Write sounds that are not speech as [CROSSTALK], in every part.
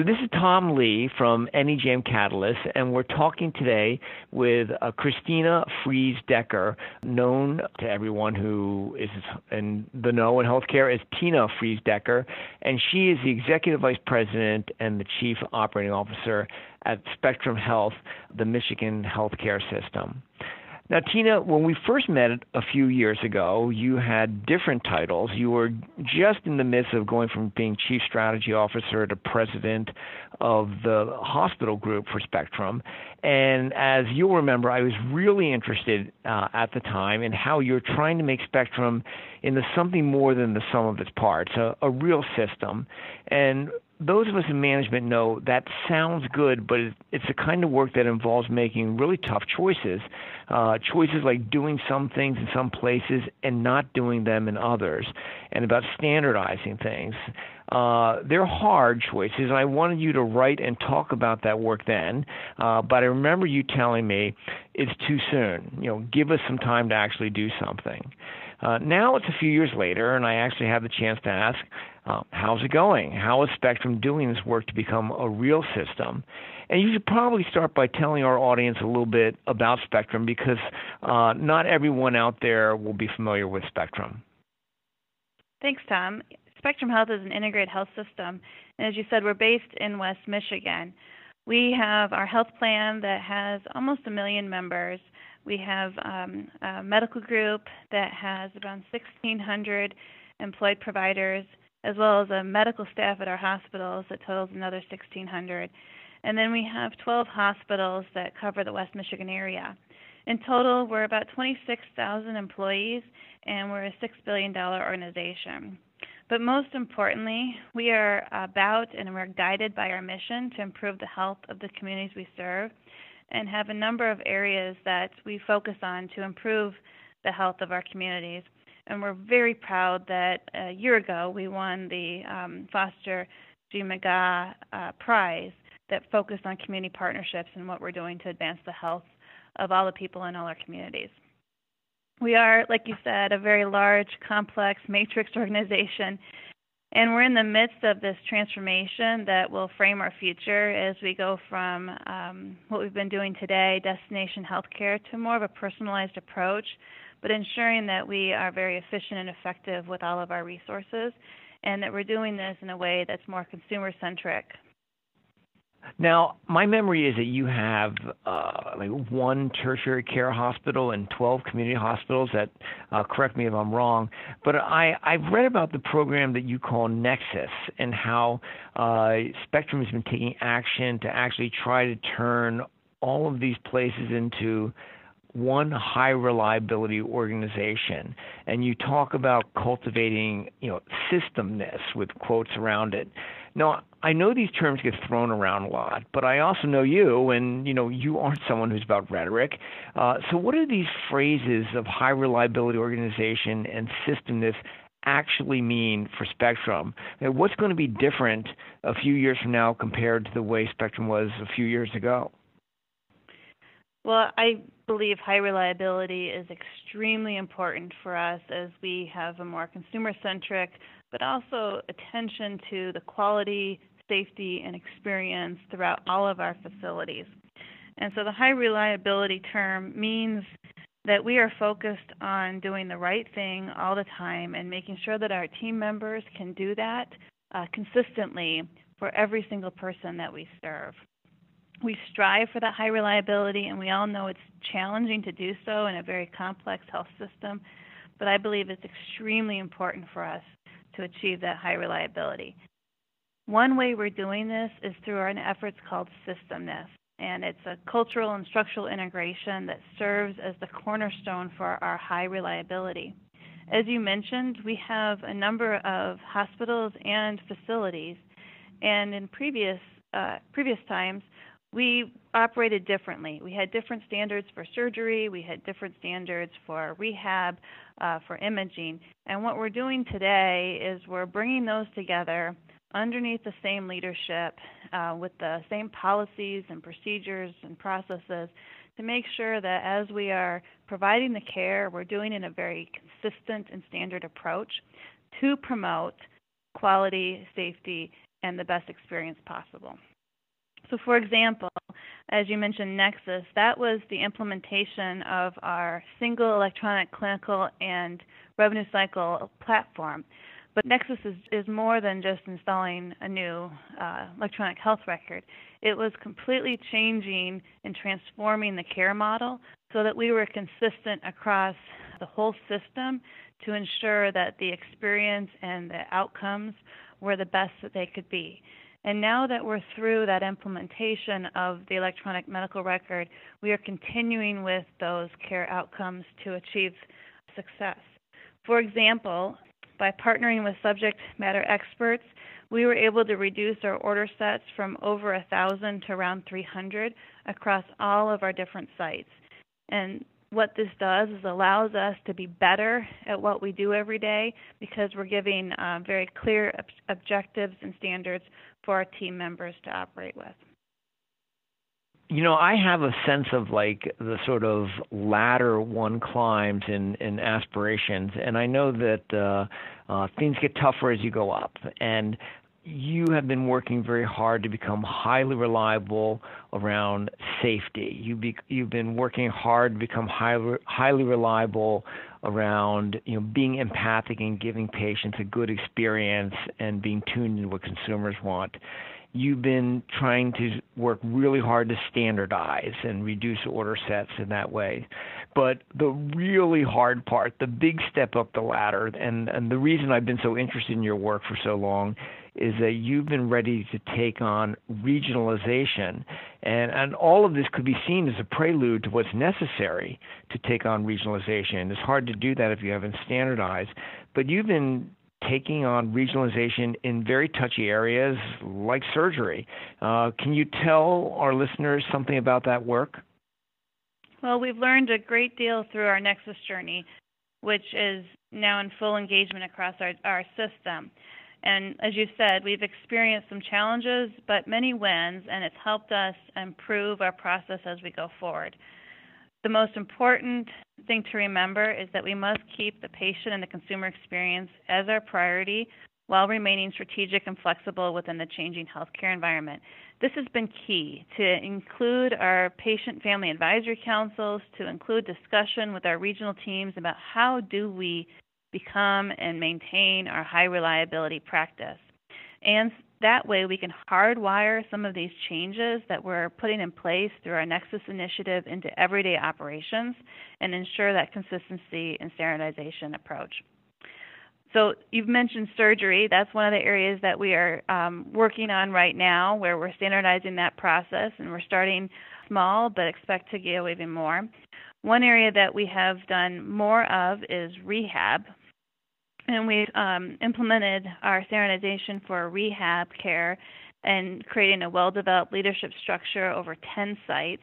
So this is Tom Lee from NEJM Catalyst, and we're talking today with uh, Christina Freese Decker, known to everyone who is in the know in healthcare as Tina Freese Decker, and she is the Executive Vice President and the Chief Operating Officer at Spectrum Health, the Michigan healthcare system. Now, Tina, when we first met a few years ago, you had different titles. You were just in the midst of going from being chief strategy officer to president of the hospital group for Spectrum. And as you'll remember, I was really interested uh, at the time in how you're trying to make Spectrum into something more than the sum of its parts, a, a real system. And those of us in management know that sounds good, but it's the kind of work that involves making really tough choices. Uh, choices like doing some things in some places and not doing them in others, and about standardizing things. Uh, they're hard choices, and I wanted you to write and talk about that work then. Uh, but I remember you telling me it's too soon. You know, give us some time to actually do something. Uh, now it's a few years later, and I actually have the chance to ask, uh, how's it going? How is Spectrum doing this work to become a real system? And you should probably start by telling our audience a little bit about Spectrum because uh, not everyone out there will be familiar with Spectrum. Thanks, Tom. Spectrum Health is an integrated health system, and as you said, we're based in West Michigan. We have our health plan that has almost a million members. We have um, a medical group that has around 1,600 employed providers, as well as a medical staff at our hospitals that totals another 1,600. And then we have 12 hospitals that cover the West Michigan area. In total, we're about 26,000 employees, and we're a $6 billion organization. But most importantly, we are about and we're guided by our mission to improve the health of the communities we serve and have a number of areas that we focus on to improve the health of our communities. And we're very proud that a year ago we won the um, Foster G. McGaw uh, Prize that focused on community partnerships and what we're doing to advance the health of all the people in all our communities. We are, like you said, a very large, complex, matrix [LAUGHS] organization and we're in the midst of this transformation that will frame our future as we go from um, what we've been doing today, destination healthcare, to more of a personalized approach, but ensuring that we are very efficient and effective with all of our resources and that we're doing this in a way that's more consumer centric. Now, my memory is that you have uh, like one tertiary care hospital and 12 community hospitals. That uh, correct me if I'm wrong, but I I've read about the program that you call Nexus and how uh, Spectrum has been taking action to actually try to turn all of these places into one high reliability organization and you talk about cultivating you know systemness with quotes around it now, I know these terms get thrown around a lot, but I also know you, and you know you aren't someone who's about rhetoric. Uh, so, what do these phrases of high reliability organization and systemness actually mean for Spectrum? and what's going to be different a few years from now compared to the way Spectrum was a few years ago? Well, I believe high reliability is extremely important for us as we have a more consumer centric, but also attention to the quality, safety, and experience throughout all of our facilities. And so the high reliability term means that we are focused on doing the right thing all the time and making sure that our team members can do that uh, consistently for every single person that we serve we strive for that high reliability, and we all know it's challenging to do so in a very complex health system. But I believe it's extremely important for us to achieve that high reliability. One way we're doing this is through our efforts called Systemness, and it's a cultural and structural integration that serves as the cornerstone for our high reliability. As you mentioned, we have a number of hospitals and facilities, and in previous uh, previous times, we operated differently. We had different standards for surgery, we had different standards for rehab, uh, for imaging. And what we're doing today is we're bringing those together underneath the same leadership uh, with the same policies and procedures and processes to make sure that as we are providing the care, we're doing in a very consistent and standard approach to promote quality, safety, and the best experience possible. So, for example, as you mentioned, Nexus, that was the implementation of our single electronic clinical and revenue cycle platform. But Nexus is, is more than just installing a new uh, electronic health record. It was completely changing and transforming the care model so that we were consistent across the whole system to ensure that the experience and the outcomes were the best that they could be. And now that we're through that implementation of the electronic medical record, we are continuing with those care outcomes to achieve success. For example, by partnering with subject matter experts, we were able to reduce our order sets from over a thousand to around 300 across all of our different sites. And what this does is allows us to be better at what we do every day because we're giving uh, very clear ob- objectives and standards for our team members to operate with. You know, I have a sense of like the sort of ladder one climbs in, in aspirations, and I know that uh, uh, things get tougher as you go up. And you have been working very hard to become highly reliable around safety. You be, you've been working hard to become highly, highly reliable around you know being empathic and giving patients a good experience and being tuned into what consumers want. You've been trying to work really hard to standardize and reduce order sets in that way. But the really hard part, the big step up the ladder, and, and the reason I've been so interested in your work for so long is that you've been ready to take on regionalization. And, and all of this could be seen as a prelude to what's necessary to take on regionalization. It's hard to do that if you haven't standardized. But you've been taking on regionalization in very touchy areas like surgery. Uh, can you tell our listeners something about that work? Well, we've learned a great deal through our Nexus journey, which is now in full engagement across our, our system. And as you said, we've experienced some challenges, but many wins, and it's helped us improve our process as we go forward. The most important thing to remember is that we must keep the patient and the consumer experience as our priority while remaining strategic and flexible within the changing healthcare environment. This has been key to include our patient family advisory councils, to include discussion with our regional teams about how do we become and maintain our high reliability practice. And that way, we can hardwire some of these changes that we're putting in place through our Nexus initiative into everyday operations and ensure that consistency and standardization approach. So, you've mentioned surgery. That's one of the areas that we are um, working on right now, where we're standardizing that process and we're starting small but expect to go even more. One area that we have done more of is rehab, and we've um, implemented our standardization for rehab care and creating a well developed leadership structure over 10 sites.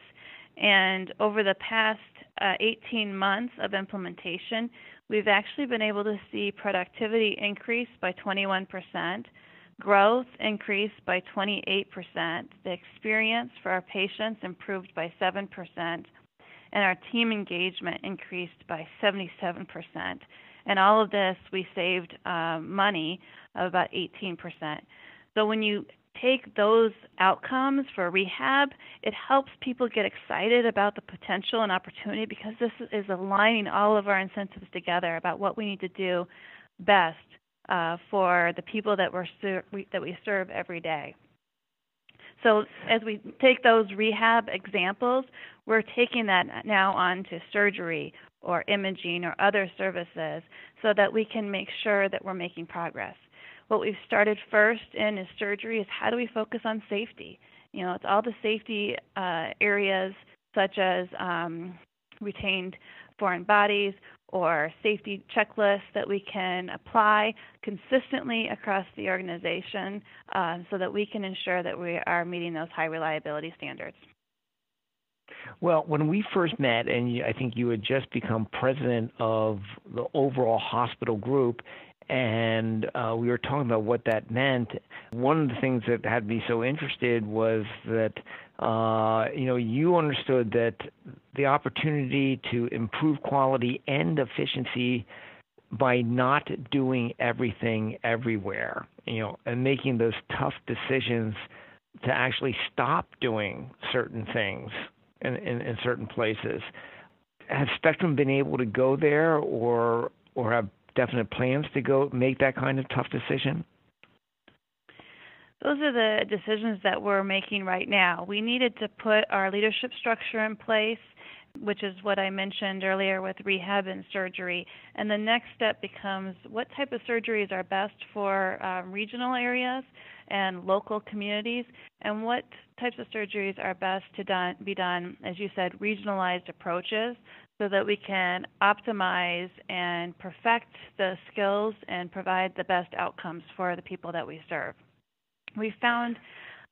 And over the past uh, 18 months of implementation, we've actually been able to see productivity increase by 21%, growth increase by 28%, the experience for our patients improved by 7%, and our team engagement increased by 77%. And all of this, we saved uh, money of about 18%. So when you take those outcomes for rehab, it helps people get excited about the potential and opportunity because this is aligning all of our incentives together about what we need to do best uh, for the people that we're ser- we, that we serve every day. So as we take those rehab examples, we're taking that now on to surgery or imaging or other services so that we can make sure that we're making progress. What we've started first in is surgery is how do we focus on safety? You know, it's all the safety uh, areas such as um, retained foreign bodies or safety checklists that we can apply consistently across the organization uh, so that we can ensure that we are meeting those high reliability standards. Well, when we first met, and I think you had just become president of the overall hospital group, and uh, we were talking about what that meant. One of the things that had me so interested was that uh, you know you understood that the opportunity to improve quality and efficiency by not doing everything everywhere, you know, and making those tough decisions to actually stop doing certain things in, in, in certain places. Has Spectrum been able to go there, or or have definite plans to go make that kind of tough decision? Those are the decisions that we're making right now. We needed to put our leadership structure in place, which is what I mentioned earlier with rehab and surgery. And the next step becomes what type of surgeries are best for um, regional areas and local communities, and what types of surgeries are best to done, be done, as you said, regionalized approaches so that we can optimize and perfect the skills and provide the best outcomes for the people that we serve. We found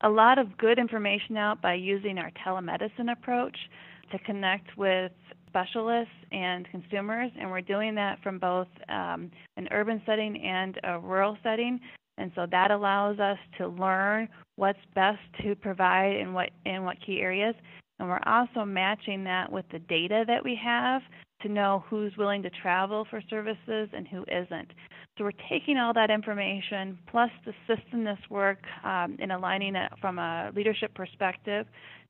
a lot of good information out by using our telemedicine approach to connect with specialists and consumers, and we're doing that from both um, an urban setting and a rural setting. And so that allows us to learn what's best to provide in what in what key areas. And we're also matching that with the data that we have to know who's willing to travel for services and who isn't. So we're taking all that information plus the systemness work um, in aligning it from a leadership perspective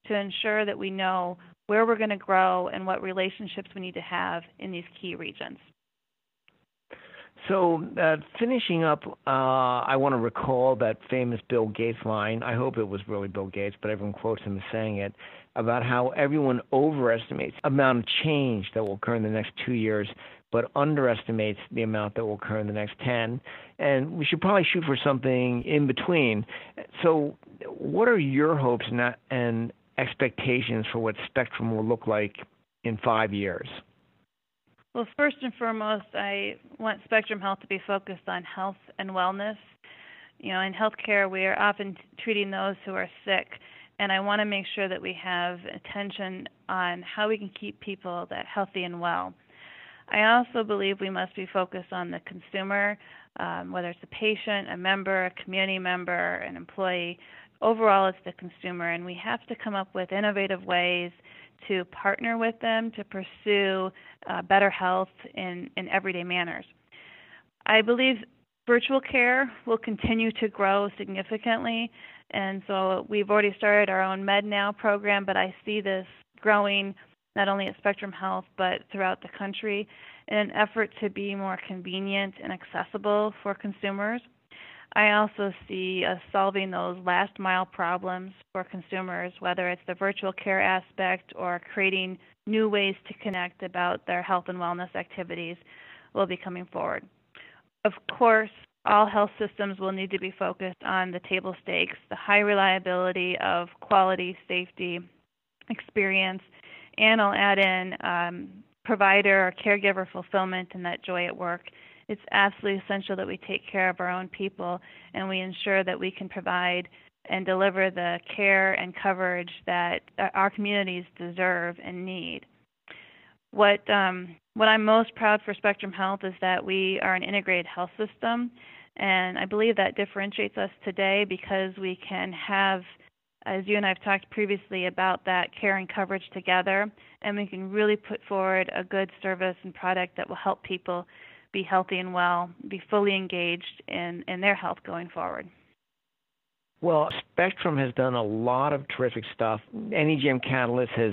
to ensure that we know where we're going to grow and what relationships we need to have in these key regions. So, uh, finishing up, uh, I want to recall that famous Bill Gates line. I hope it was really Bill Gates, but everyone quotes him as saying it about how everyone overestimates the amount of change that will occur in the next two years but underestimates the amount that will occur in the next 10. And we should probably shoot for something in between. So, what are your hopes and, and expectations for what Spectrum will look like in five years? Well, first and foremost, I want Spectrum Health to be focused on health and wellness. You know, in healthcare, we are often treating those who are sick, and I want to make sure that we have attention on how we can keep people that healthy and well. I also believe we must be focused on the consumer, um, whether it's a patient, a member, a community member, an employee. Overall, it's the consumer, and we have to come up with innovative ways to partner with them to pursue uh, better health in, in everyday manners. I believe virtual care will continue to grow significantly, and so we've already started our own MedNow program, but I see this growing not only at Spectrum Health but throughout the country in an effort to be more convenient and accessible for consumers. I also see us solving those last mile problems for consumers, whether it's the virtual care aspect or creating new ways to connect about their health and wellness activities will be coming forward. Of course, all health systems will need to be focused on the table stakes, the high reliability of quality, safety, experience, and I'll add in um, provider or caregiver fulfillment and that joy at work. It's absolutely essential that we take care of our own people and we ensure that we can provide and deliver the care and coverage that our communities deserve and need. What um, what I'm most proud for Spectrum Health is that we are an integrated health system, and I believe that differentiates us today because we can have as you and I have talked previously about that care and coverage together, and we can really put forward a good service and product that will help people be healthy and well, be fully engaged in, in their health going forward. Well, Spectrum has done a lot of terrific stuff. NEJM Catalyst has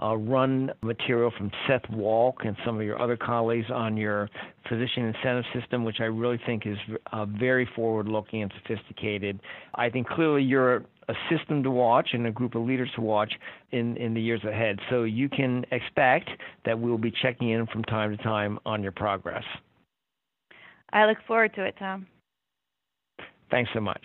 uh, run material from Seth Wolk and some of your other colleagues on your physician incentive system, which I really think is uh, very forward looking and sophisticated. I think clearly you're a system to watch and a group of leaders to watch in, in the years ahead. So you can expect that we'll be checking in from time to time on your progress. I look forward to it, Tom. Thanks so much.